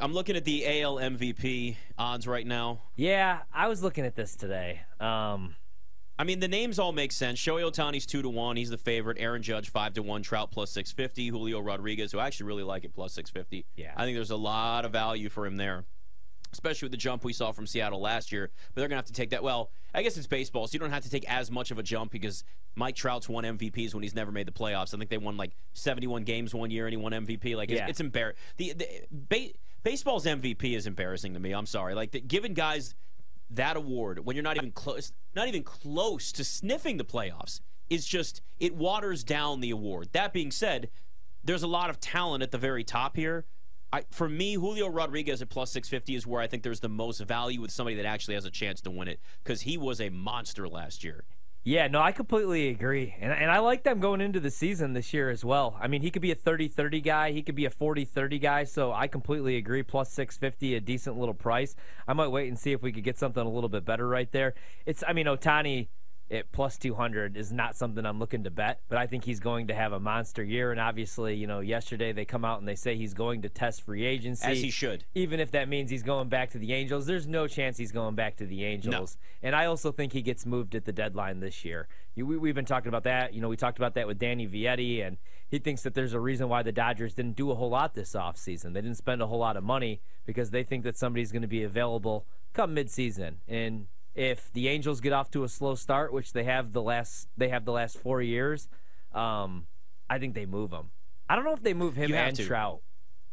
I'm looking at the AL MVP odds right now. Yeah, I was looking at this today. Um, I mean, the names all make sense. Shohei Ohtani's two to one. He's the favorite. Aaron Judge five to one. Trout plus six fifty. Julio Rodriguez, who I actually really like it, plus six fifty. Yeah. I think there's a lot of value for him there, especially with the jump we saw from Seattle last year. But they're gonna have to take that. Well, I guess it's baseball, so you don't have to take as much of a jump because Mike Trout's won MVPs when he's never made the playoffs. I think they won like 71 games one year and he won MVP. Like it's, Yeah. it's embarrassing. The, the ba- baseball's MVP is embarrassing to me. I'm sorry. Like the, giving guys that award when you're not even close not even close to sniffing the playoffs is just it waters down the award. That being said, there's a lot of talent at the very top here. I, for me, Julio Rodriguez at plus 650 is where I think there's the most value with somebody that actually has a chance to win it because he was a monster last year. Yeah, no, I completely agree. And, and I like them going into the season this year as well. I mean, he could be a 30 30 guy, he could be a 40 30 guy. So I completely agree. Plus 650, a decent little price. I might wait and see if we could get something a little bit better right there. It's, I mean, Ohtani at plus 200 is not something I'm looking to bet, but I think he's going to have a monster year. And obviously, you know, yesterday they come out and they say he's going to test free agency. As he should. Even if that means he's going back to the Angels, there's no chance he's going back to the Angels. And I also think he gets moved at the deadline this year. We, we've been talking about that. You know, we talked about that with Danny Vietti, and he thinks that there's a reason why the Dodgers didn't do a whole lot this offseason. They didn't spend a whole lot of money because they think that somebody's going to be available come midseason. And if the Angels get off to a slow start, which they have the last they have the last four years, um, I think they move him. I don't know if they move him and to. Trout.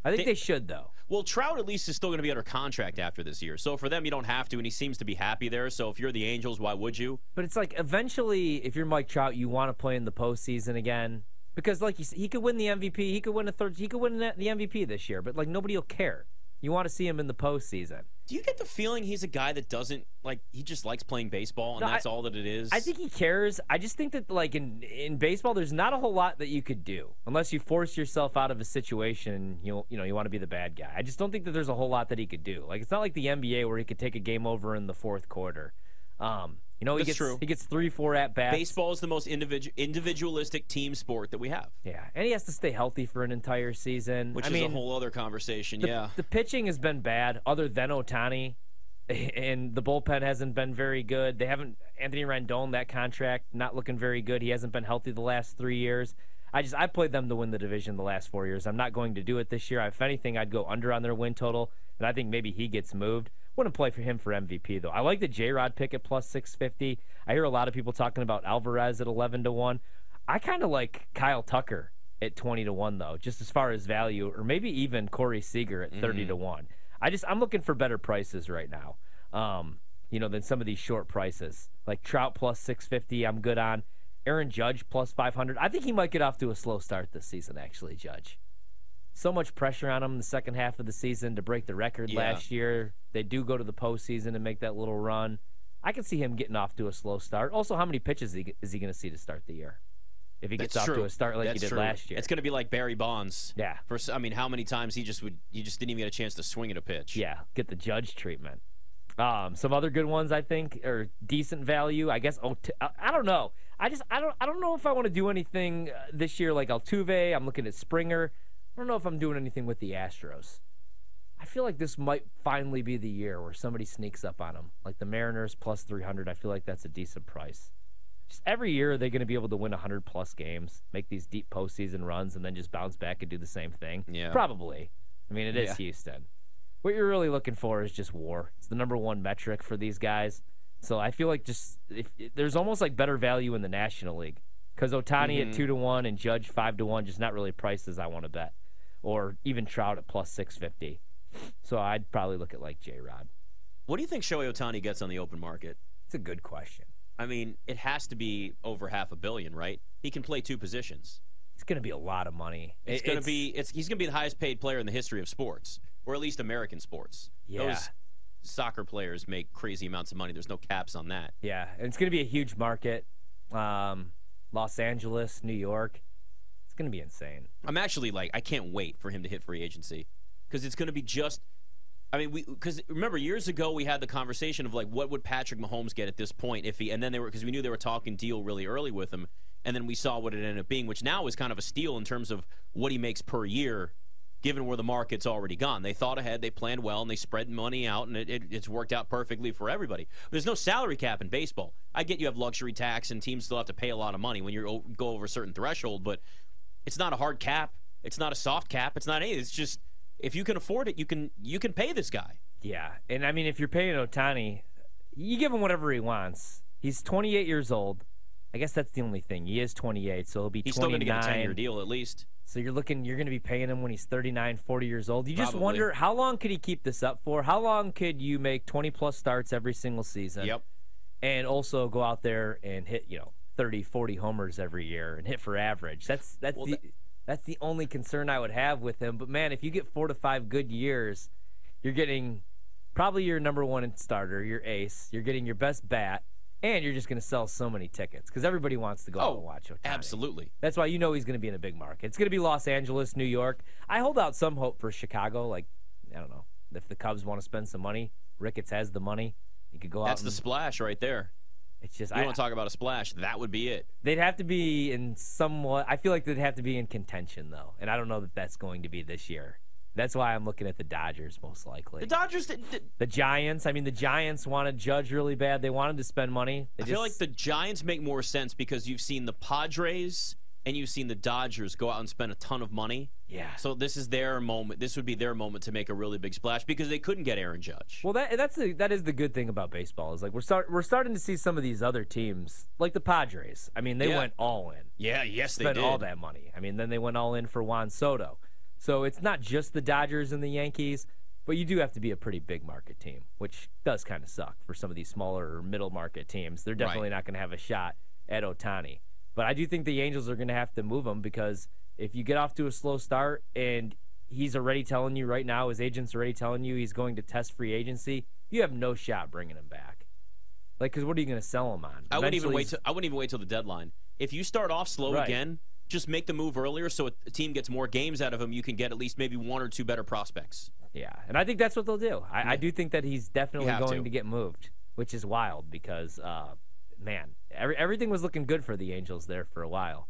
I think They- they should though. Well, Trout at least is still going to be under contract after this year. So for them, you don't have to, and he seems to be happy there. So if you're the Angels, why would you? But it's like eventually, if you're Mike Trout, you want to play in the postseason again because, like you said, he could win the MVP. He could win a third. He could win the the MVP this year. But like nobody will care. You want to see him in the postseason. Do you get the feeling he's a guy that doesn't like? He just likes playing baseball, and No, I- that's all that it is. I think he cares. I just think that like in in baseball, there's not a whole lot that you could do unless you force yourself out of a situation. You you know you want to be the bad guy. I just don't think that there's a whole lot that he could do. Like it's not like the NBA where he could take a game over in the fourth quarter. Um, you know he That's gets true. he gets three four at bats. baseball is the most individu- individualistic team sport that we have, Yeah, and he has to stay healthy for an entire season. which I is mean, a whole other conversation. the, yeah, the pitching has been bad, other than Ohtani, and the bullpen hasn't been very good. They haven't Anthony Rendon that contract not looking very good. He hasn't been healthy the last three years. I just I played them to win the division the last four years. I'm not going to do it this year. If anything, I'd go under on their win total, and I think maybe he gets moved. Wouldn't play for him for MVP though. I like the J Rod pick at plus six fifty. I hear a lot of people talking about Alvarez at eleven to one. I kind of like Kyle Tucker at twenty to one though, just as far as value, or maybe even Corey Seager at 30 to one. I just I'm looking for better prices right now. Um, you know, than some of these short prices like Trout plus six fifty. I'm good on. Aaron Judge plus five hundred. I think he might get off to a slow start this season. Actually, Judge. So much pressure on him in the second half of the season to break the record Yeah. last year. They do go to the postseason and make that little run. I can see him getting off to a slow start. Also, how many pitches is he, going to see to start the year? If he gets That's off true. to a start like That's he did true. last year. It's going to be like Barry Bonds. Yeah. For I mean, how many times he just would he just didn't even get a chance to swing at a pitch. Yeah, get the judge treatment. Um, some other good ones I think are decent value. I guess. Oh, I I don't know. I just I don't I don't know if I want to do anything uh, this year like Altuve. I'm looking at Springer. I don't know if I'm doing anything with the Astros. I feel like this might finally be the year where somebody sneaks up on them, like the Mariners plus 300. I feel like that's a decent price. Just every year, they're they going to be able to win 100 plus games, make these deep postseason runs, and then just bounce back and do the same thing? Yeah. Probably. I mean, it is Yeah. Houston. What you're really looking for is just WAR. It's the number one metric for these guys. So I feel like just if there's almost like better value in the National League because Ohtani Mhm. at two to one and Judge five to one, just not really prices I want to bet, or even Trout at plus six fifty. So I'd probably look at like J Rod. What do you think Shohei Ohtani gets on the open market? It's a good question. I mean, it has to be over half a billion, right? He can play two positions. It's going to be a lot of money. It's It- going to be it's he's going to be the highest paid player in the history of sports, or at least American sports. Yeah. Those soccer players make crazy amounts of money. There's no caps on that. Yeah, and it's going to be a huge market. Um, Los Angeles, New York. Going to be insane. I'm actually like I can't wait for him to hit free agency because it's going to be just. I mean, we because remember years ago we had the conversation of like what would Patrick Mahomes get at this point if he and then they were because we knew they were talking deal really early with him and then we saw what it ended up being, which now is kind of a steal in terms of what he makes per year given where the market's already gone. They thought ahead, they planned well, and they spread money out, and it, it, it's worked out perfectly for everybody. There's no salary cap in baseball. I get you have luxury tax, and teams still have to pay a lot of money when you go over a certain threshold, but it's not a hard cap. It's not a soft cap. It's not anything. It's just if you can afford it, you can you can pay this guy. Yeah, and I mean, if you're paying Ohtani, you give him whatever he wants. He's 28 years old. I guess that's the only thing. He is 28, so he'll be He's 29. still going to get a 10 year deal at least. So you're looking, you're going to be paying him when he's 39, 40 years old. You just wonder how long could he keep this up for? How long could you make 20 plus starts every single season? Yep. And also go out there and hit, you know, 30, 40 homers every year and hit for average. That's that's Well, the that's the only concern I would have with him. But man, if you get four to five good years, you're getting probably your number one starter, your ace. You're getting your best bat, and you're just going to sell so many tickets because everybody wants to go out Oh, and watch Ohtani. absolutely. That's why you know he's going to be in a big market. It's going to be Los Angeles, New York. I hold out some hope for Chicago. Like, I don't know. If the Cubs want to spend some money, Ricketts has the money. He could go out. That's the splash right there. It's just You I, want to talk about a splash? That would be it. they'd have to be in somewhat. I feel like they'd have to be in contention though, and I don't know that that's going to be this year. That's why I'm looking at the Dodgers most likely. The Dodgers. did- did- The Giants. I mean, the Giants wanted Judge really bad. They wanted to spend money. They I feel like the Giants make more sense because you've seen the Padres and you've seen the Dodgers go out and spend a ton of money. yeah. So this is their moment. This would be their moment to make a really big splash because they couldn't get Aaron Judge. Well, that that's the that is the good thing about baseball is like we're start we're starting to see some of these other teams like the Padres. I mean, they Yeah. went all in, yeah, yes, they spent did. all that money. I mean, then they went all in for Juan Soto. So it's not just the Dodgers and the Yankees, but you do have to be a pretty big market team, which does kind of suck for some of these smaller or middle market teams. They're definitely not going to have a shot at Ohtani. But I do think the Angels are going to have to move him because if you get off to a slow start and he's already telling you right now, his agent's already telling you he's going to test free agency, you have no shot bringing him back. Like, because what are you going to sell him on? I wouldn't even wait. Till, I wouldn't even wait till the deadline. If you start off slow Right. again, just make the move earlier so a team gets more games out of him. You can get at least maybe one or two better prospects. Yeah, and I think that's what they'll do. I, I do think that he's definitely going to. to. get moved, which is wild because, uh, man, every, everything was looking good for the Angels there for a while.